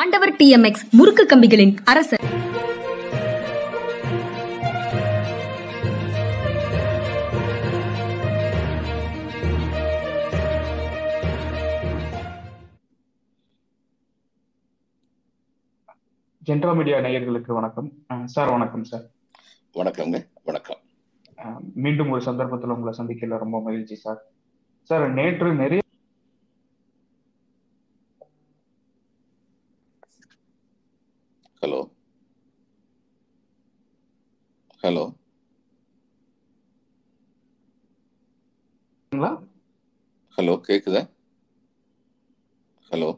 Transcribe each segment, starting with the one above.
ஆண்டவர் டிஎம்எக்ஸ் முறுக்கு கம்பிகளின் அரசர். ஜென்ரா மீடியா நேயர்களுக்கு வணக்கம். சார் வணக்கம் சார். வணக்கங்க வணக்கம். மீண்டும் ஒரு சந்தர்ப்பத்தில் உங்களை சந்திக்கல. ரொம்ப மகிழ்ச்சி சார். சார் நேற்று நிறைய ஹலோ ஹலோ ஹலோ கேக்குதா? ஹலோ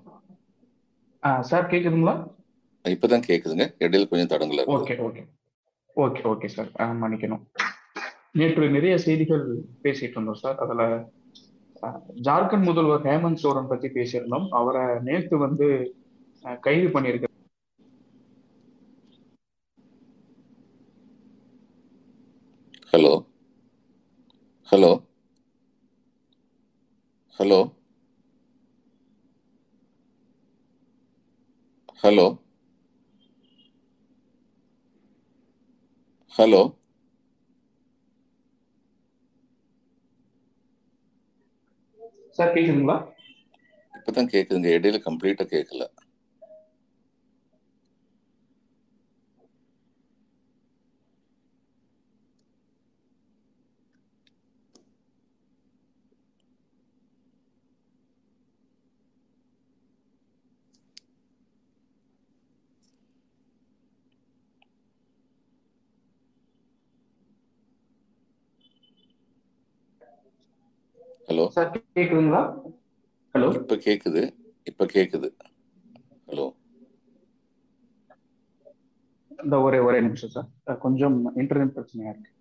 சார் கேக்குதுங்களா? இப்பதான் கேக்குதுங்க. இடையில கொஞ்சம் தடங்கல okay okay. Okay okay sir. மன்னிக்கணும். நேற்று நிறைய செய்திகள் பேசிட்டு இருந்தோம் சார். அதுல ஜார்க்கண்ட் முதல்வர் ஹேமந்த் சோரன் பத்தி பேசியிருந்தோம். அவரை நேற்று வந்து கைது பண்ணியிருக்க hello hello hello hello hello sir கேக்குதுங்களா? இப்பதான் கேக்குதுங்க. இடையில கம்ப்ளீட்டா கேட்கல ஹலோ. சார் கேக்குதுங்களா? ஹலோ. இப்ப கேக்குது இப்ப கேக்குது. ஹலோ. இந்த ஒரே ஒரே நிமிஷம் சார். கொஞ்சம் இன்டர்நெட் பிரச்சனையா இருக்கு.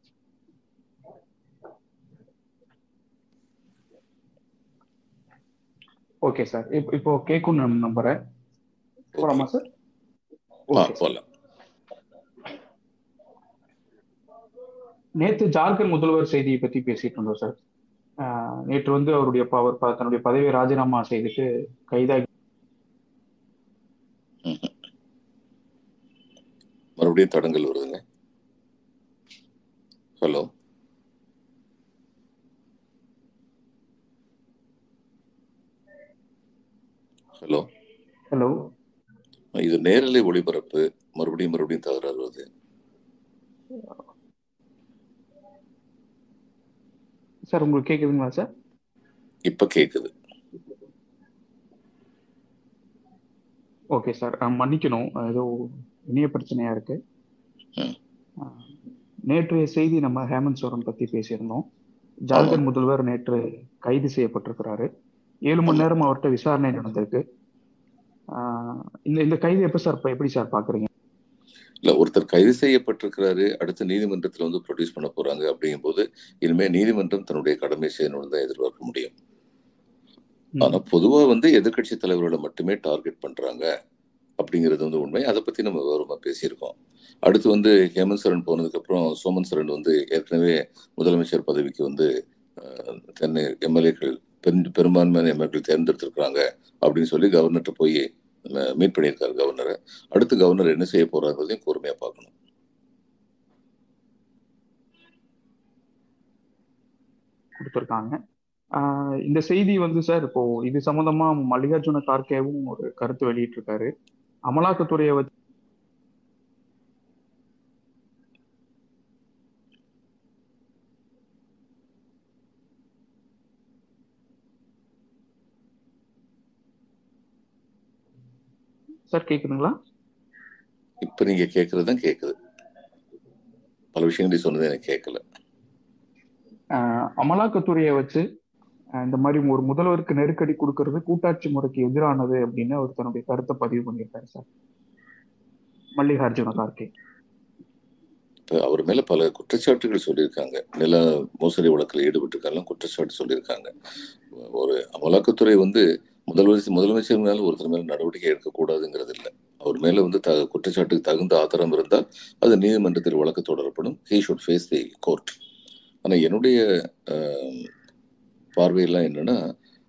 Okay sir. இப்போ இப்போ கேட்கும் நம்புறேன். போலாமா சார்? ஓகே. போலாம். நேத்து ஜார்க்கண்ட் முதல்வர் செய்தியை பத்தி பேசிட்டு இருந்தோம் சார். நேற்று வந்து அவருடைய ப- அவர் ப- தன்னுடைய பதவியை ராஜினாமா செய்துட்டு கைதாகி. மறுபடியும் தடங்கல் வருதுங்க. ஹலோ. ஹலோ. ஹலோ. இது நேரலை ஒளிபரப்பு மறுபடியும் மறுபடியும் தகராறு வருது. சார் உங்களுக்கு கேக்குதுங்களா சார்? இப்ப கேக்குது. ஓகே சார் மன்னிக்கணும். ஏதோ இணைய பிரச்சனையா இருக்கு. நேற்றைய செய்தி நம்ம ஹேமந்த் சோரன் பத்தி பேசியிருந்தோம். ஜார்க்கண்ட் முதல்வர் நேற்று கைது செய்யப்பட்டிருக்கிறாரு. ஏழு மணி. நேரம் அவர்கிட்ட விசாரணை நடந்திருக்கு. இந்த இந்த கைது எப்ப சார் எப்படி சார் பாக்குறீங்க? இல்ல ஒருத்தர் கைது செய்யப்பட்டிருக்கிறாரு அடுத்து நீதிமன்றத்துல வந்து ப்ரொடியூஸ் பண்ண போறாங்க அப்படிங்கும்போது இனிமே நீதிமன்றம் தன்னுடைய கடமை செய்யணும்னு தான் எதிர்பார்க்க முடியும். ஆனா பொதுவா வந்து எதிர்க்கட்சி தலைவர்களை மட்டுமே டார்கெட் பண்றாங்க அப்படிங்கிறது வந்து உண்மை. அதை பத்தி நம்ம விவரமா பேசியிருக்கோம். அடுத்து வந்து ஹேமந்த் சரண் போனதுக்கு அப்புறம் சோமன் சரண் வந்து ஏற்கனவே முதலமைச்சர் பதவிக்கு வந்து தென்னை எம்எல்ஏக்கள் பெரும் பெரும்பான்மையான எம்எல்ஏக்கள் தேர்ந்தெடுத்திருக்கிறாங்க அப்படின்னு சொல்லி கவர்னர்கிட்ட போய் மீட் பண்ணியிருக்காரு கவர்னரை. அடுத்து கவர்னர் என்ன செய்ய போறாங்கிறதையும் கூர்மையா பார்க்கணும். கொடுத்திருக்காங்க. ஆஹ் இந்த செய்தி வந்து சார் இப்போ இது சம்பந்தமா மல்லிகார்ஜுன கார்கேவும் ஒரு கருத்து வெளியிட்டிருக்காரு. அமலாக்கத்துறையை வச்சு சார் கேக்குதுங்களா? இப்ப நீங்க கேட்கறது தான் கேட்குது பல விஷயங்கள் சொன்னது எனக்கு கேட்கல அமலாக்கத்துறையை வச்சு இந்த மாதிரி ஒரு முதல்வருக்கு நெருக்கடி கொடுக்கறது கூட்டாட்சி முறைக்கு எதிரானது அப்படின்னு அவர் தன்னுடைய கருத்தை பதிவு பண்ணியிருக்காரு சார். மல்லிகார்ஜுன கார்கே. அவர் மேல பல குற்றச்சாட்டுகள் சொல்லியிருக்காங்க. நில மோசடி வழக்கில் ஈடுபட்டிருக்காங்க குற்றச்சாட்டு சொல்லியிருக்காங்க. ஒரு அமலாக்கத்துறை வந்து முதல்வர் முதலமைச்சர் மேல ஒருத்தர் மேல நடவடிக்கை எடுக்கக்கூடாதுங்கிறது இல்லை அவர் மேல வந்து த குற்றச்சாட்டுக்கு தகுந்த ஆதாரம் இருந்தால் அது நீதிமன்றத்தில் வழக்கு தொடரப்படும். He should face the court ஆனா என்னுடைய பார்வையெல்லாம் என்னன்னா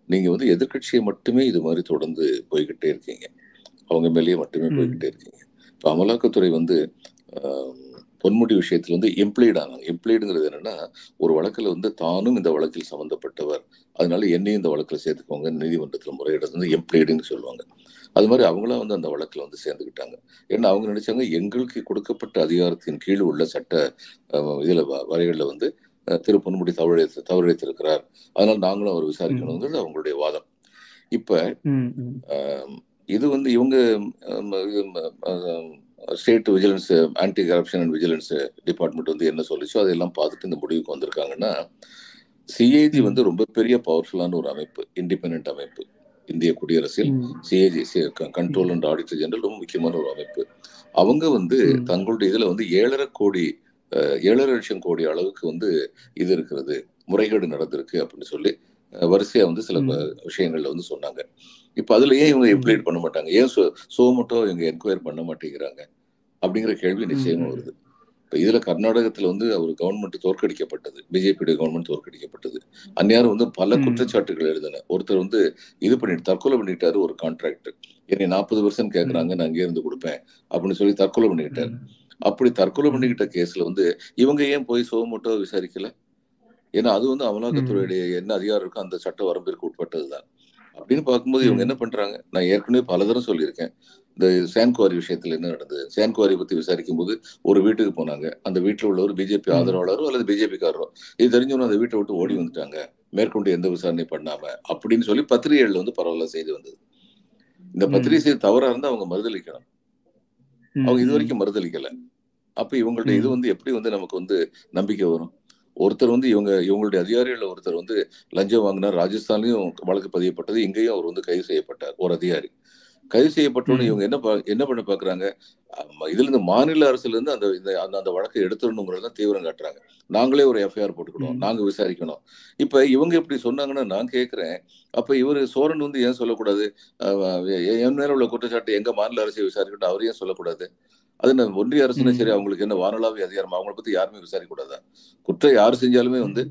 நீங்க வந்து எதிர்க்கட்சியை மட்டுமே இது மாதிரி தொடர்ந்து போய்கிட்டே இருக்கீங்க. அவங்க மேலேயே மட்டுமே. போய்கிட்டே இருக்கீங்க. இப்போ அமலாக்கத்துறை வந்து பொன்முடி விஷயத்துல வந்து எம்ப்ளாய்டு ஆனாங்க. எம்ப்ளாய்டுங்கிறது என்னன்னா ஒரு வழக்குல வந்து தானும் இந்த வழக்கில் சம்பந்தப்பட்டவர். அதனால என்னையும் இந்த வழக்கில் சேர்த்துக்கோங்க நீதிமன்றத்தில் முறையிடுறது வந்து எம்ப்ளாய்டுன்னு சொல்லுவாங்க. அது மாதிரி அவங்களாம் வந்து அந்த வழக்கில் வந்து சேர்ந்துக்கிட்டாங்க ஏன்னா அவங்க நினைச்சாங்க எங்களுக்கு கொடுக்கப்பட்ட அதிகாரத்தின் கீழ் உள்ள சட்ட இதுல வரைகளில் வந்து திரு பொன்முடி தவறழைத்து தவறழைத்திருக்கிறார் அதனால நாங்களும் அவர் விசாரிக்கணுங்கிறது அவங்களுடைய வாதம். இப்ப இது வந்து இவங்க state vigilance anti corruption and vigilance department வந்து என்ன சொல்லிச்சோ அதெல்லாம் பார்த்துட்டு இந்த முடிவுக்கு வந்திருக்காங்கன்னா சிஏஜி. வந்து ரொம்ப பெரிய பவர்ஃபுல்லான ஒரு அமைப்பு இண்டிபெண்டன்ட் அமைப்பு இந்திய குடியரசில் ம். CAG control and auditor general ரொம்ப முக்கியமான ஒரு அமைப்பு அவங்க வந்து. தங்களுடைய இதுல வந்து ஏழரை கோடி ஏழரை லட்சம் கோடி அளவுக்கு வந்து இது இருக்கிறது முறைகேடு நடந்திருக்கு அப்படின்னு சொல்லி அஹ், வரிசையா வந்து சில விஷயங்கள்ல வந்து சொன்னாங்க இப்ப அதுல ஏன் இவங்க ம். எம்ப்ளாய்ட் பண்ண மாட்டாங்க ஏன் சோ சோ மட்டும் இவங்க என்கொயர் பண்ண மாட்டேங்கிறாங்க அப்படிங்கிற கேள்வி நிச்சயமா. வருது. இப்ப இதுல கர்நாடகத்துல வந்து அவர் கவர்மெண்ட் தோற்கடிக்கப்பட்டது. பிஜேபியுடைய கவர்மெண்ட் தோற்கடிக்கப்பட்டது. அந்நேரம் வந்து பல. குற்றச்சாட்டுகள் எழுதின. ஒருத்தர் வந்து இது பண்ணிட்டு தற்கொலை பண்ணிட்டாரு ஒரு கான்ட்ராக்ட் என்னை நாற்பது பர்சன்ட் கேட்கறாங்க நான் அங்கே இருந்து கொடுப்பேன் அப்படின்னு சொல்லி தற்கொலை பண்ணிக்கிட்டாரு. அப்படி தற்கொலை. பண்ணிக்கிட்ட கேஸ்ல வந்து இவங்க ஏன் போய் சோமோட்டோ விசாரிக்கல? ஏன்னா அது வந்து அமலாக்கத்துறையுடைய என்ன அதிகாரம் இருக்கோ அந்த சட்ட வரம்பிற்கு உட்பட்டதுதான். அப்படின்னு பார்க்கும்போது இவங்க. என்ன பண்றாங்க? நான் ஏற்கனவே பல தடவை சொல்லியிருக்கேன். இந்த சான்குவாரி விஷயத்துல என்ன நடந்தது சான்குவாரி பத்தி விசாரிக்கும் போது ஒரு வீட்டுக்கு போனாங்க அந்த வீட்டுல உள்ளவர் பிஜேபி ம். ஆதரவாளரோ அல்லது பிஜேபிக்காரரோ இது தெரிஞ்சவங்க அந்த வீட்டை விட்டு ஓடி. வந்துட்டாங்க மேற்கொண்டு எந்த விசாரணை பண்ணாம அப்படின்னு சொல்லி பத்திரிகைகள்ல வந்து பரவாயில்ல செய்தி வந்தது இந்த. பத்திரிகை செய்தி தவறா இருந்தா அவங்க மறுதளிக்கணும் அவங்க இது. வரைக்கும் மறுதளிக்கல அப்ப இவங்கள்ட்ட இது. வந்து எப்படி வந்து நமக்கு வந்து நம்பிக்கை வரும் ஒருத்தர் வந்து இவங்க இவங்களுடைய அதிகாரிகள் ஒருத்தர் வந்து லஞ்சம் வாங்கினார் ராஜஸ்தான்லயும் வழக்கு பதியப்பட்டது இங்கேயும் அவர் வந்து கைது செய்யப்பட்டார் ஒரு அதிகாரி கைது செய்யப்பட்டோன்னு. இவங்க என்ன என்ன பண்ண பாக்குறாங்க? இதுல இருந்து மாநில அரசுல இருந்து அந்த அந்த அந்த வழக்கை எடுத்துடணுங்கிறத தீவிரம் காட்டுறாங்க. நாங்களே ஒரு எஃப்ஐஆர் போட்டுக்கணும். நாங்க விசாரிக்கணும். இப்ப இவங்க இப்படி சொன்னாங்கன்னா நான் கேட்கிறேன் அப்ப இவரு சோரன் வந்து ஏன் சொல்லக்கூடாது? என் மேல உள்ள குற்றச்சாட்டு எங்க மாநில அரசை விசாரிக்கட்டும் அவர் ஏன் சொல்லக்கூடாது? அது ஒன்றிய அரசுனா. சரி அவங்களுக்கு என்ன வானளாவி அதிகாரம்? அவங்கள பத்தி யாருமே விசாரிக்க கூடாதா? குற்றம் யார் செஞ்சாலுமே வந்து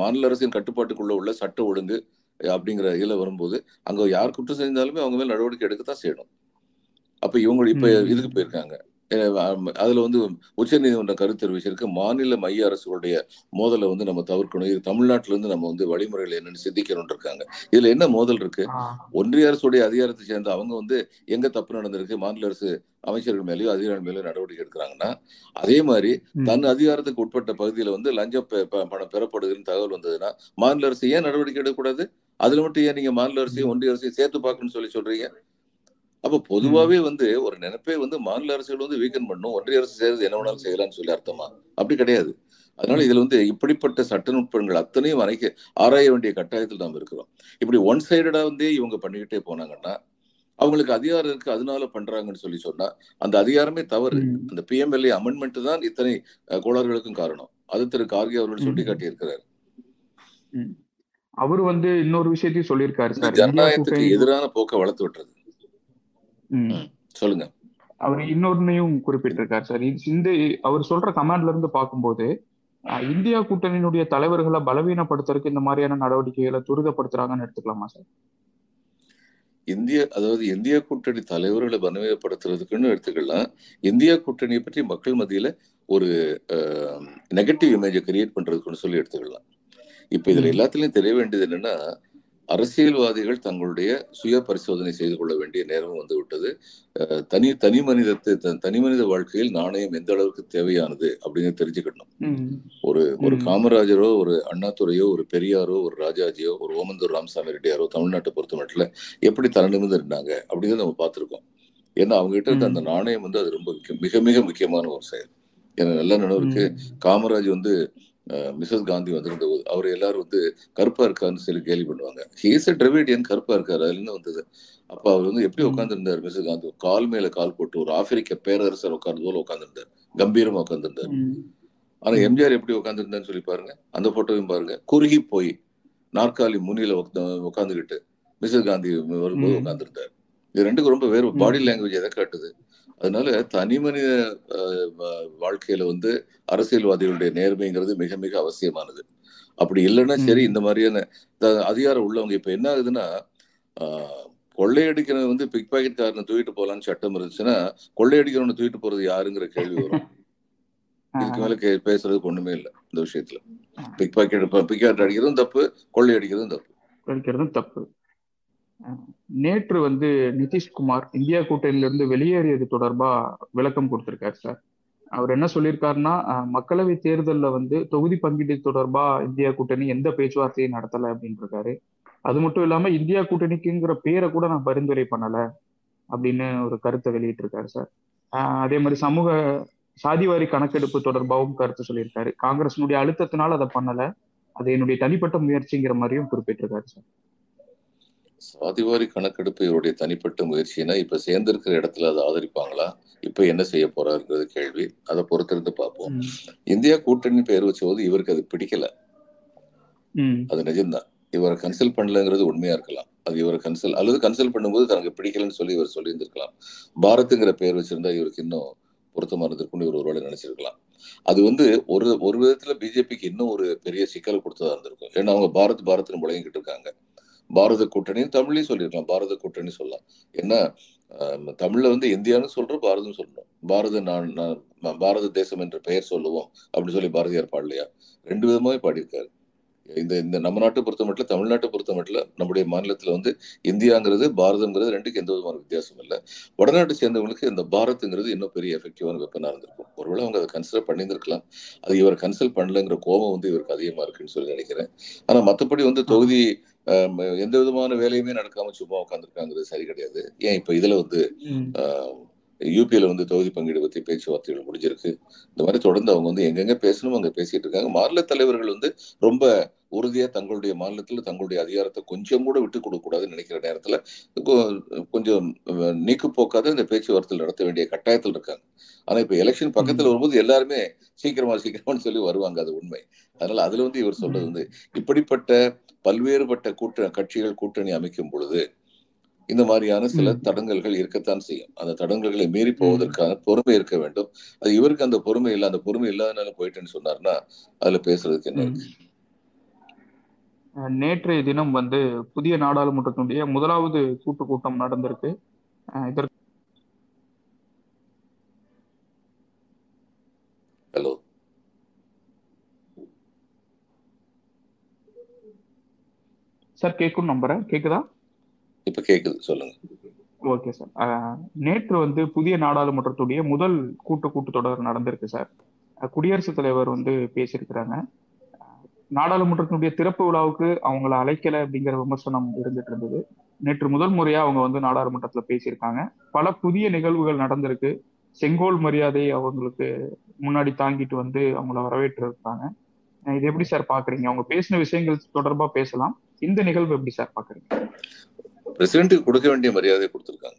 மாநில அரசின் கட்டுப்பாட்டுக்குள்ள உள்ள சட்ட ஒழுங்கு அப்படிங்கிற இதுல வரும்போது அங்க யார் குற்றம் செஞ்சாலுமே அவங்க மேல நடவடிக்கை எடுக்கத்தான் செய்யணும் அப்ப இவங்க இப்ப. இதுக்கு போயிருக்காங்க அதுல வந்து உச்சநீதிமன்றம் கருத்து தெரிவிச்சிருக்கு. மாநில மைய அரசுகளுடைய மோதலை வந்து நம்ம தவிர்க்கணும். இது தமிழ்நாட்டுல இருந்து நம்ம வந்து வழிமுறைகள் என்னன்னு சிந்திக்கணும்னு இருக்காங்க இதுல என்ன மோதல் இருக்கு. ஒன்றிய அரசுடைய அதிகாரத்தை சேர்ந்த அவங்க வந்து எங்க தப்பு நடந்திருக்கு? மாநில அரசு அமைச்சர்கள் மேலேயோ அதிகாரிகள் மேலேயோ நடவடிக்கை எடுக்கிறாங்கன்னா அதே மாதிரி. தன் அதிகாரத்துக்கு உட்பட்ட பகுதியில வந்து லஞ்சம் பணம் பெறப்படுதுன்னு தகவல் வந்ததுன்னா மாநில அரசு ஏன் நடவடிக்கை எடுக்கக்கூடாது? அதுல மட்டும் ஏன் நீங்க மாநில அரசையும் ஒன்றிய அரசையும் சேர்த்து பார்க்கணும்னு சொல்லி சொல்றீங்க? அப்ப பொதுவாவே வந்து ஒரு நினைப்பே வந்து மாநில அரசுகள் வந்து வீக்கன் பண்ணும். ஒன்றிய அரசு செய்யறது என்ன வேணாலும் செய்யலாம்னு சொல்லி அர்த்தமா? அப்படி கிடையாது. அதனால இதுல வந்து இப்படிப்பட்ட சட்ட நுட்பங்கள் அத்தனையும் அணைக்க ஆராய வேண்டிய கட்டாயத்தில் நாம் இருக்கிறோம். இப்படி ஒன் சைடடா வந்து இவங்க பண்ணிக்கிட்டே போனாங்கன்னா அவங்களுக்கு அதிகாரம் இருக்கு அதனால பண்றாங்கன்னு சொல்லி சொன்னா அந்த அதிகாரமே தவறு. அந்த பிஎம்எல்ஏ அமெண்ட்மெண்ட் தான் இத்தனை கோளாறுகளுக்கும் காரணம். அது திரு கார்கே அவர்கள். சுட்டி காட்டியிருக்கிறார். அவர் வந்து இன்னொரு விஷயத்தையும் சொல்லியிருக்காரு ஜனநாயகத்துக்கு எதிரான போக்கை வளர்த்து விட்டுறது. சொல்லுங்க. அவர் இன்னொன்னையும் குறிப்பிட்டிருக்காரு சார். இந்த அவர் சொல்ற கமாண்ட்ல இருந்து பார்க்கும்போது இந்தியா கூட்டணியினுடைய தலைவர்களை பலவீனப்படுத்துறதுக்கு இந்த மாதிரியான நடவடிக்கைகளை துரிதப்படுத்துறாங்கன்னு எடுத்துக்கலாமா சார்? இந்திய அதாவது இந்திய கூட்டணி தலைவர்களை பலவீனப்படுத்துறதுக்குன்னு எடுத்துக்கலாம். இந்தியா கூட்டணியை பற்றி மக்கள் மத்தியில ஒரு நெகட்டிவ் இமேஜை கிரியேட் பண்றதுக்குன்னு சொல்லி எடுத்துக்கலாம். இப்ப இதுல. எல்லாத்துலயும் தெரிய வேண்டியது என்னன்னா அரசியல்வாதிகள் தங்களுடைய சுய பரிசோதனை செய்து கொள்ள வேண்டிய நேரம் வந்து விட்டது தனி தனி மனிதத்தை தனி மனித வாழ்க்கையில் நாணயம் எந்த அளவுக்கு தேவையானது அப்படின்னு தெரிஞ்சுக்கணும். ஒரு ஒரு. காமராஜரோ ஒரு அண்ணாதுரையோ ஒரு பெரியாரோ ஒரு ராஜாஜியோ ஒரு ஓமந்தூர் ராமசாமி ரெட்டியாரோ தமிழ்நாட்டை பொறுத்த மட்டும் எப்படி தலை நிமிர்ந்து இருந்தாங்க அப்படின்னு நம்ம பார்த்திருக்கோம் ஏன்னா அவங்க கிட்ட இருந்த. அந்த நாணயம் வந்து அது ரொம்ப மிக மிக முக்கியமான ஒரு செயல் எனக்கு நல்ல நினைவு இருக்கு. காமராஜ் வந்து மிஸ்ஸஸ் காந்தி வந்திருந்த போது அவர் எல்லாரும் வந்து கருப்பா இருக்காருன்னு சொல்லி கேள்வி பண்ணுவாங்க ஹீஸ் அ டிரவிடியன் கருப்பா இருக்காரு அதுல என்ன வந்தது அப்ப அவர் வந்து எப்படி ம். உட்கார்ந்திருந்தார் மிஸ்ஸஸ் காந்தி கால் மேல கால் போட்டு ஒரு ஆப்பிரிக்க பேரரசர் உட்கார்ந்து போல உட்கார்ந்திருந்தார் கம்பீரமா உட்கார்ந்திருந்தார் ம். ஆனா. எம்ஜிஆர் எப்படி உட்காந்துருந்தான்னு சொல்லி பாருங்க அந்த போட்டோவையும் பாருங்க குறுகி போய் நாற்காலி முனியில உட்காந்துக்கிட்டு மிஸ்ஸஸ் காந்தி வரும்போது. உட்காந்துருந்தார் இது ரெண்டுக்கும் ரொம்ப வேறு. பாடி லாங்குவேஜ் எதை காட்டுது அதனால தனி மனித வாழ்க்கையில வந்து அரசியல்வாதிகளுடைய நேர்மைங்கிறது மிக மிக அவசியமானது. அப்படி இல்லைன்னா சரி. இந்த மாதிரியான அதிகாரம் உள்ளவங்க இப்ப என்ன ஆகுதுன்னா ஆஹ், கொள்ளையடிக்கிறவன் வந்து பிக் பாக்கெட் காரனை தூக்கிட்டு போலான்னு சட்டம் இருந்துச்சுன்னா கொள்ளையடிக்கிறவனை தூக்கிட்டு போறது யாருங்கிற கேள்வி வரும். இதுக்கு மேல பேசுறதுக்கு ஒண்ணுமே இல்லை இந்த விஷயத்துல. பிக் பாக்கெட் பிக் பாக்கெட் அடிக்கிறதும் தப்பு கொள்ளை அடிக்கிறதும் தப்பு தப்பு. நேற்று வந்து நிதிஷ்குமார் இந்தியா கூட்டணியிலிருந்து வெளியேறியது தொடர்பா விளக்கம் கொடுத்திருக்காரு சார். அவர் என்ன சொல்லியிருக்காருன்னா மக்களவை தேர்தலில் வந்து தொகுதி பங்கீடு தொடர்பா இந்தியா கூட்டணி எந்த பேச்சுவார்த்தையும் நடத்தலை அப்படின்னு இருக்காரு அது மட்டும் இல்லாம இந்தியா கூட்டணிக்குங்கிற பேரை கூட நான் பரிந்துரை பண்ணல அப்படின்னு ஒரு கருத்தை வெளியிட்டிருக்காரு சார். அதே மாதிரி சமூக சாதிவாரி கணக்கெடுப்பு தொடர்பாகவும் கருத்து சொல்லியிருக்காரு. காங்கிரஸினுடைய அழுத்தத்தினால அதை பண்ணல. அது என்னுடைய தனிப்பட்ட முயற்சிங்கிற மாதிரியும் குறிப்பிட்டிருக்காரு சார். சாதிவாரி கணக்கெடுப்பு இவருடைய தனிப்பட்ட முயற்சினா இப்ப சேர்ந்திருக்கிற இடத்துல அதை ஆதரிப்பாங்களா? இப்ப என்ன செய்ய போறாருங்கிறது கேள்வி. அதை பொறுத்திருந்து பார்ப்போம். இந்தியா கூட்டணி பெயர் வச்சபோது இவருக்கு அது பிடிக்கல. அது நிஜம்தான். இவரை கன்சல்ட் பண்ணலங்கிறது உண்மையா இருக்கலாம். அது இவரை கன்சல் அல்லது கன்சல்ட் பண்ணும்போது தனக்கு பிடிக்கலன்னு சொல்லி இவர் சொல்லியிருந்திருக்கலாம். பாரத்துங்கிற பெயர் வச்சிருந்தா இவருக்கு இன்னும் பொருத்தமா இருந்திருக்கும்னு இவர் ஒருவேளை நினைச்சிருக்கலாம். அது வந்து ஒரு ஒரு விதத்துல பிஜேபிக்கு இன்னும் ஒரு பெரிய சிக்கல் கொடுத்ததா இருந்திருக்கும். ஏன்னா அவங்க பாரத் பாரத்னு முழங்கிட்டு இருக்காங்க. பாரத கூட்டணின்னு தமிழ்லயும் சொல்லியிருக்கலாம். பாரத கூட்டணி சொல்லலாம். ஏன்னா ஆஹ், தமிழ்ல வந்து இந்தியான்னு சொல்றோம் பாரதம் சொல்லணும். பாரத நான் நான் பாரத தேசம் என்ற பெயர் சொல்லுவோம். அப்படின்னு சொல்லி பாரதியார் பாடலையா ரெண்டு விதமாவே பாடியிருக்காரு. இந்த இந்த நம்ம நாட்டை பொறுத்த மட்டும் தமிழ்நாட்டை பொறுத்த மட்டும் நம்முடைய மாநிலத்துல வந்து இந்தியாங்கிறது பாரதங்கிறது ரெண்டுக்கு எந்த விதமான வித்தியாசம் இல்லை. வடநாட்டை சேர்ந்தவங்களுக்கு இந்த பாரத்ங்கிறது இன்னும் பெரிய எஃபெக்டிவான வெப்பனா இருந்திருக்கும். ஒருவேளை அவங்க அதை கன்சிடர் பண்ணியிருந்திருக்கலாம். அது இவர் கன்சல்ட் பண்ணலங்கிற கோபம் வந்து இவருக்கு அதிகமா இருக்குன்னு சொல்லி நினைக்கிறேன். ஆனா மத்தபடி வந்து தொகுதி எந்த விதமான வேலையுமே நடக்காம சும்மா உட்காந்துருக்காங்கிறது சரி கிடையாது. ஏன் இப்ப இதுல வந்து. யூபியில வந்து தொகுதி பங்கீடு பத்தி பேச்சுவார்த்தைகள் முடிஞ்சிருக்கு. இந்த மாதிரி தொடர்ந்து அவங்க வந்து எங்கெங்க பேசணும் அங்க பேசிட்டு இருக்காங்க. மாநில தலைவர்கள் வந்து ரொம்ப உறுதியா தங்களுடைய மாநிலத்துல தங்களுடைய அதிகாரத்தை கொஞ்சம் கூட விட்டு கொடுக்க கூடாதுன்னு நினைக்கிற நேரத்துல கொஞ்சம் அஹ், நீக்கு போக்காத இந்த பேச்சுவார்த்தை நடத்த வேண்டிய கட்டாயத்தில் இருக்காங்க. ஆனா இப்ப எலெக்ஷன் பக்கத்துல வரும்போது எல்லாருமே சீக்கிரமா சீக்கிரமான்னு சொல்லி வருவாங்க. அது உண்மை. அதனால அதுல வந்து இவர் சொல்றது வந்து இப்படிப்பட்ட பல்வேறுபட்ட கூட்ட கட்சிகள் கூட்டணி அமைக்கும் பொழுது இந்த மாதிரியான சில. தடங்கல்கள் இருக்கத்தான் செய்யும். அந்த தடங்கல்களை மீறி போவதற்கான பொறுமை இருக்க வேண்டும். அது இவருக்கு அந்த பொறுமை இல்லை அந்த பொறுமை இல்லாதனால போயிட்டேன்னு சொன்னார்னா அதுல பேசுறதுக்கு என்ன. இருக்கு? நேற்றைய தினம் வந்து புதிய நாடாளுமன்றத்தினுடைய முதலாவது கூட்டு கூட்டம் நடந்திருக்கு இதற்கு ஹலோ. சார் கேட்கும் நம்புறேன் கேக்குதா? இப்ப கேக்குது சொல்லுங்க. Okay sir. நேற்று வந்து புதிய நாடாளுமன்றத்துடைய முதல் கூட்டு கூட்டத்தொடர் நடந்திருக்கு சார். குடியரசுத் தலைவர் வந்து பேசியிருக்கிறாங்க. நாடாளுமன்றத்தினுடைய திறப்பு விழாவுக்கு அவங்கள அழைக்கல அப்படிங்கிற விமர்சனம் இருந்துட்டு இருந்தது. நேற்று முதல் முறையா அவங்க வந்து நாடாளுமன்றத்துல பேசியிருக்காங்க. பல புதிய நிகழ்வுகள் நடந்திருக்கு. செங்கோல் மரியாதை அவங்களுக்கு முன்னாடி தாங்கிட்டு வந்து அவங்கள வரவேற்று இருக்காங்க இது எப்படி சார் பாக்குறீங்க? அவங்க பேசின விஷயங்கள் தொடர்பா பேசலாம். இந்த நிகழ்வு எப்படி சார் பாக்குறீங்க? பிரசிடென்ட்டுக்கு கொடுக்க வேண்டிய மரியாதை கொடுத்திருக்காங்க.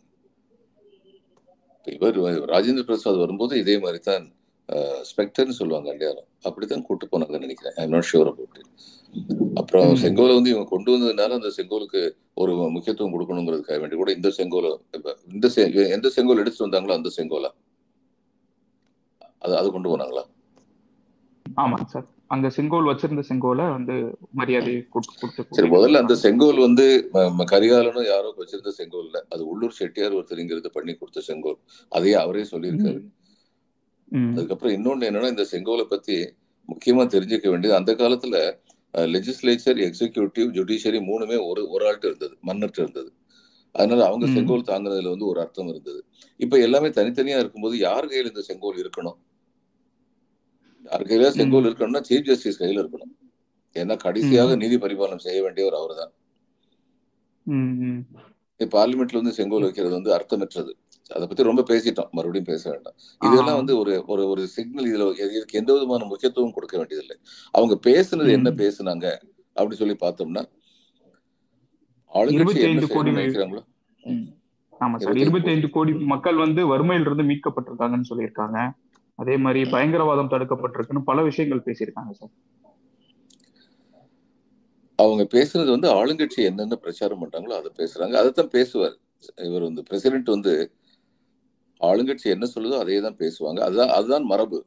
இவர் ராஜேந்திர பிரசாத் வரும்போது இதே மாதிரி தான் ஸ்பெக்டர்னு சொல்லுவாங்க அடையாளம். அப்படித்தான் கூட்டு போனாங்கன்னு நினைக்கிறேன். ஐ நாட் ஷூர் அபவுட் அப்புறம். செங்கோலை வந்து இவங்க கொண்டு வந்ததுனால அந்த செங்கோலுக்கு ஒரு முக்கியத்துவம் கொடுக்கணுங்கிறதுக்காக வேண்டி கூட இந்த செங்கோலை இந்த எந்த செங்கோல் எடுத்துட்டு வந்தாங்களோ அந்த செங்கோலா? அது அது கொண்டு போனாங்களா? ஆமாங்க சார். அங்க செங்கோல் வச்சிருந்த செங்கோலை வந்து மரியாதை கொடுத்து சரி முதல்ல அந்த செங்கோல் வந்து கரிகாலனும் யாரோ வச்சிருந்த செங்கோல் இல்ல. அது உள்ளூர் செட்டியார் ஒருத்தர் இங்கிருந்து பண்ணி கொடுத்த செங்கோல். அதையே அவரே சொல்லியிருக்காரு. அதுக்கப்புறம் இன்னொன்னு என்னன்னா இந்த செங்கோலை பத்தி முக்கியமா தெரிஞ்சுக்க வேண்டியது அந்த காலத்துல லெஜிஸ்லேச்சர் எக்ஸிகியூட்டிவ் ஜுடிஷியரி மூணுமே ஒரு ஒரு ஆள்கிட்ட இருந்தது மன்னர்கிட்ட இருந்தது. அதனால அவங்க. செங்கோல் தாங்குறதுல வந்து ஒரு அர்த்தம் இருந்தது. இப்ப எல்லாமே தனித்தனியா இருக்கும்போது யார் கையில இந்த செங்கோல் இருக்கணும்? யார் கையில செங்கோல். இருக்கணும்னா சீஃப் ஜஸ்டிஸ் கையில இருக்கணும். ஏன்னா கடைசியாக நீதி பரிபாலனம் செய்ய வேண்டியவர் ம். பார்லிமெண்ட்ல வந்து செங்கோல் வைக்கிறது வந்து அர்த்தமற்றது. அதை பத்தி ரொம்ப பேசிட்டோம். மறுபடியும் பேச வேண்டாம். இதெல்லாம் வந்து ஒரு ஒரு ஒரு சிக்னல் இதுல இதுக்கு எந்த விதமான முக்கியத்துவம் கொடுக்க வேண்டியதில்லை. அவங்க பேசுனது என்ன. பேசுனாங்க அப்படி சொல்லி பார்த்தோம்னா ஆளுங்கட்சி என்ன 25 கோடி செய்யணும்னு நினைக்கிறாங்களோ. ஆமா சார். 25 இருபத்தி ஐந்து கோடி மக்கள் வந்து வறுமையில இருந்து மீட்கப்பட்டிருக்காங்கன்னு சொல்லியிருக்காங்க. அதே மாதிரி பயங்கரவாதம் தடுக்கப்பட்டிருக்குன்னு பல விஷயங்கள் பேசியிருக்காங்க சார். அவங்க பேசுனது வந்து ஆளுங்கட்சி என்னென்ன பிரச்சாரம் பண்றாங்களோ அதை பேசுறாங்க. அதைத்தான் பேசுவார். இவர் வந்து பிரசிடென்ட் வந்து ஆளுங்கட்சி என்ன சொல்லுதோ அதே தான் பேசுவாங்க. அதுதான் அதுதான் மரபு.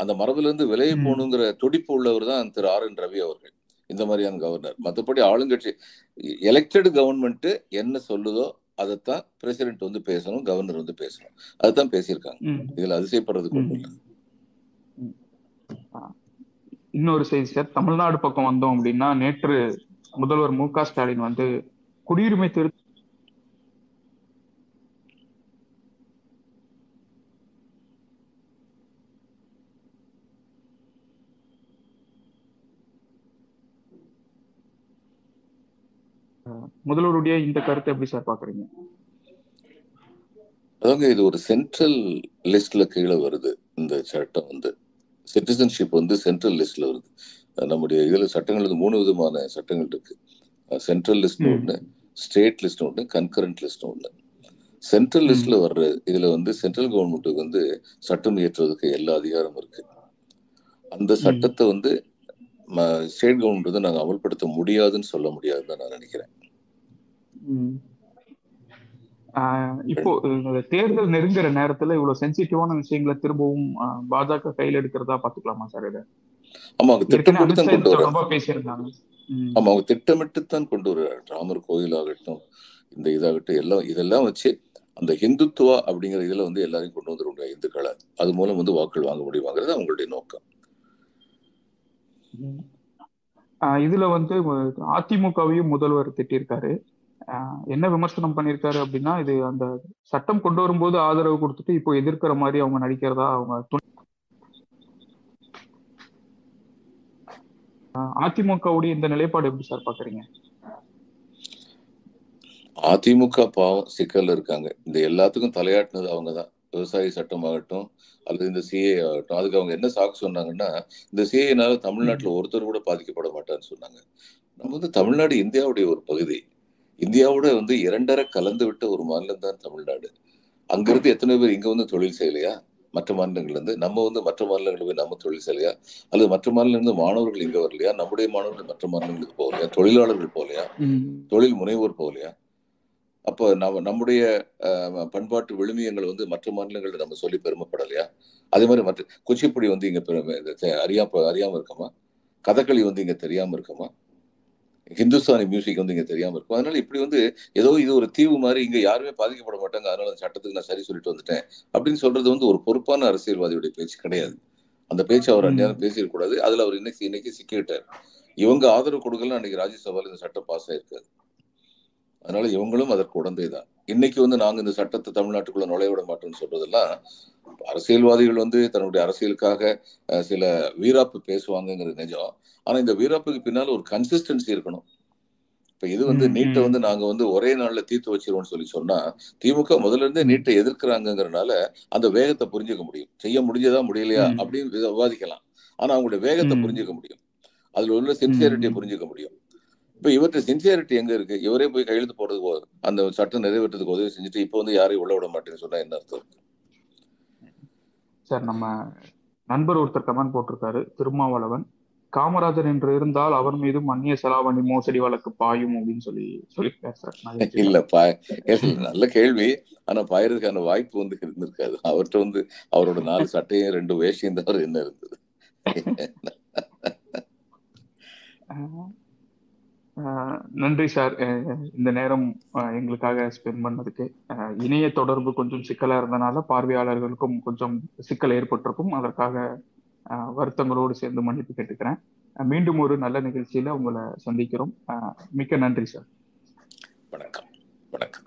அந்த மரபுல இருந்து விலகி ம். போகணுங்கிற துடிப்பு உள்ளவர் தான் திரு ஆர் என் ரவி அவர்கள். இந்த மாதிரியான கவர்னர். மற்றபடி ஆளுங்கட்சி எலெக்டட் கவர்மெண்ட் என்ன சொல்லுதோ அதைத்தான் பிரசிடென்ட் வந்து பேசணும் கவர்னர் வந்து பேசணும். அதுதான் பேசியிருக்காங்க. இதுல அதிசயப்படுறதுக்கு ஒன்றும் இல்லை. இன்னொரு செய்தி சார். தமிழ்நாடு பக்கம் வந்தோம் அப்படின்னா நேற்று முதல்வர் மு க ஸ்டாலின் வந்து குடியுரிமை திருத்த முதல்வருடைய இந்த கருத்தை எப்படி சார் பாக்குறீங்க அதாங்க இது ஒரு சென்ட்ரல் லிஸ்ட்ல கீழே வருது. இந்த சட்டம் வந்து. சிட்டிசன்ஷிப் வந்து சென்ட்ரல் லிஸ்ட்ல வருது. நம்முடைய இதுல சட்டங்களுக்கு மூணு விதமான சட்டங்கள் இருக்கு. Central list. ஒன்று ஸ்டேட் லிஸ்ட் ஒன்று கன்கரண்ட் லிஸ்ட் ஒன்று சென்ட்ரல். லிஸ்ட்ல வர்ற இதுல வந்து சென்ட்ரல் கவர்மெண்ட்டுக்கு வந்து சட்டம் இயற்றுவதற்கு எல்லா அதிகாரமும் இருக்கு. அந்த. சட்டத்தை வந்து ஸ்டேட் கவர்மெண்ட் வந்து நாங்கள் அமல்படுத்த முடியாதுன்னு சொல்ல முடியாதுன்னு தான் நான் நினைக்கிறேன். இப்போ தேர்தல் நெருங்குற நேரத்துல இவ்வளவு சென்சிட்டிவான விஷயங்களை திரும்பவும் பாஜக கையில் எடுக்கிறதா பாத்துக்கலாமா சார் இதை? ஆமா அவங்க திட்டமிட்டு தான் கொண்டு இது வர தொடர்பா பேசியிருந்தாங்க. ம். ஆமா அவங்க திட்டமிட்டு தான் கொண்டு வருவார் ராமர் கோயில் ஆகட்டும் இந்த இதாகட்டும் எல்லாம் இதெல்லாம் வச்சு அந்த ஹிந்துத்துவா அப்படிங்கிற இதுல வந்து எல்லாரையும் கொண்டு வந்துருவாங்க இந்துக்களை அது மூலம் வந்து வாக்குகள் வாங்க முடியுமாங்கிறது அவங்களுடைய நோக்கம். இதுல வந்து அதிமுகவையும் முதல்வர் திட்டிருக்காரு. என்ன விமர்சனம் பண்ணியிருக்காரு அப்படின்னா இது அந்த சட்டம் கொண்டு வரும்போது ஆதரவு கொடுத்துட்டு இப்போ எதிர்க்கிற மாதிரி அவங்க நடிக்கிறதா அவங்க அதிமுகவுடைய இந்த நிலைப்பாடு எப்படி சார் பாக்குறீங்க? அதிமுக பாவம் சிக்கல்ல இருக்காங்க. இந்த எல்லாத்துக்கும் தலையாட்டினது அவங்க தான் விவசாய சட்டமாகட்டும் அல்லது இந்த சிஏ ஆகட்டும். அதுக்கு அவங்க என்ன சாக்கு சொன்னாங்கன்னா இந்த சிஏனால தமிழ்நாட்டுல ஒருத்தர் கூட பாதிக்கப்பட மாட்டான்னு சொன்னாங்க. நம்ம வந்து தமிழ்நாடு இந்தியாவுடைய ஒரு பகுதி. இந்தியாவோட வந்து இரண்டரை கலந்து விட்ட ஒரு மாநிலம் தான் தமிழ்நாடு. அங்கிருந்து எத்தனை பேர் இங்க வந்து தொழில் செய்யலையா? மற்ற மாநிலங்கள்ல இருந்து. நம்ம வந்து மற்ற மாநிலங்களுக்கு போய் நம்ம தொழில் செய்யலையா? அல்லது மற்ற மாநிலம் இருந்து மாணவர்கள் இங்க வரலையா? நம்முடைய மாணவர்கள் மற்ற மாநிலங்களுக்கு போகலையா? தொழிலாளர்கள் போகலையா. தொழில் முனைவோர் போகலையா? அப்போ நம்ம நம்முடைய பண்பாட்டு விழுமியங்கள் வந்து மற்ற மாநிலங்கள்ல நம்ம சொல்லி பெருமைப்படலையா? அதே மாதிரி மற்ற குச்சிப்புடி வந்து இங்க அறியாம அறியாம இருக்கமா? கதகளி வந்து இங்க தெரியாம இருக்கமா? ஹிந்துஸ்தானி மியூசிக் வந்து இங்க தெரியாம இருக்கும். அதனால இப்படி வந்து ஏதோ இது ஒரு தீவு மாதிரி இங்க யாருமே பாதிக்கப்பட மாட்டாங்க. அதனால அந்த சட்டத்துக்கு நான் சரி சொல்லிட்டு வந்துட்டேன். அப்படின்னு சொல்றது வந்து ஒரு பொறுப்பான அரசியல்வாதியுடைய பேச்சு கிடையாது. அந்த பேச்சு அவர். அந்நேரம் பேசிடக்கூடாது அதுல அவர் இன்னைக்கு இன்னைக்கு சிக்கிட்டார் இவங்க ஆதரவு கொடுக்கல அன்னைக்கு ராஜ்யசபால இந்த சட்டம் பாஸ் ஆயிருக்காது. அதனால இவங்களும் அதற்கு உடந்தை தான் இன்னைக்கு வந்து நாங்க இந்த சட்டத்தை தமிழ்நாட்டுக்குள்ள நுழைய விட மாட்டோம்னு சொல்றதெல்லாம் அரசியல்வாதிகள் வந்து தன்னுடைய அரசியலுக்காக சில வீராப்பு பேசுவாங்கங்கிறது நிஜம் ஆனா இந்த வீராப்புக்கு பின்னால ஒரு கன்சிஸ்டன்சி இருக்கணும் இப்ப இது வந்து நீட்டை. வந்து நாங்க வந்து ஒரே நாள்ல தீர்த்து வச்சிருவோம்னு சொல்லி சொன்னா திமுக முதல்ல இருந்தே நீட்டை எதிர்க்கிறாங்கங்கறனால அந்த வேகத்தை புரிஞ்சுக்க முடியும் செய்ய முடிஞ்சதா முடியலையா. அப்படின்னு விவா- விவாதிக்கலாம் ஆனா அவங்களுடைய வேகத்தை. புரிஞ்சுக்க முடியும் அதுல உள்ள சின்சியரிட்டியை. புரிஞ்சுக்க முடியும் இப்ப இவர்கிட்ட சின்சியாரிட்டி எங்க இருக்கு? இவரே போய் கையெழுத்து போடுறதுக்கு அந்த சட்டம் நிறைவேற்றதுக்கு உதவி செஞ்சுட்டு இப்போ வந்து யாரையும் உள்ள விட மாட்டேன்னு சொன்னா என்ன அர்த்தம்? சார் நம்ம நண்பர் ஒருத்தர் கமெண்ட் போட்டிருக்காரு. திருமாவளவன் காமராஜர் என்று இருந்தால் அவர் மீதும் அந்நிய செலாவணி மோசடி வழக்கு பாயும் அப்படின்னு சொல்லி சொல்லியிருக்காரு சார். இல்ல இல்ல, நல்ல கேள்வி. ஆனா பாயறதுக்கான வாய்ப்பு வந்து இருந்திருக்காது. அவர்கிட்ட வந்து அவரோட நாலு சட்டையும் ரெண்டு வேஷையும் தவிர என்ன இருந்தது? நன்றி சார். இந்த நேரம் எங்களுக்காக ஸ்பெண்ட் பண்ணதுக்கு. இணைய தொடர்பு கொஞ்சம் சிக்கலா இருந்தனால பார்வையாளர்களுக்கும் கொஞ்சம் சிக்கல் ஏற்பட்டிருக்கும். அதற்காக வருத்தங்களோடு சேர்ந்து மன்னிப்பு கேட்டுக்கிறேன். மீண்டும் ஒரு நல்ல நிகழ்ச்சியில உங்களை சந்திக்கிறோம். மிக்க நன்றி சார். வணக்கம். வணக்கம்.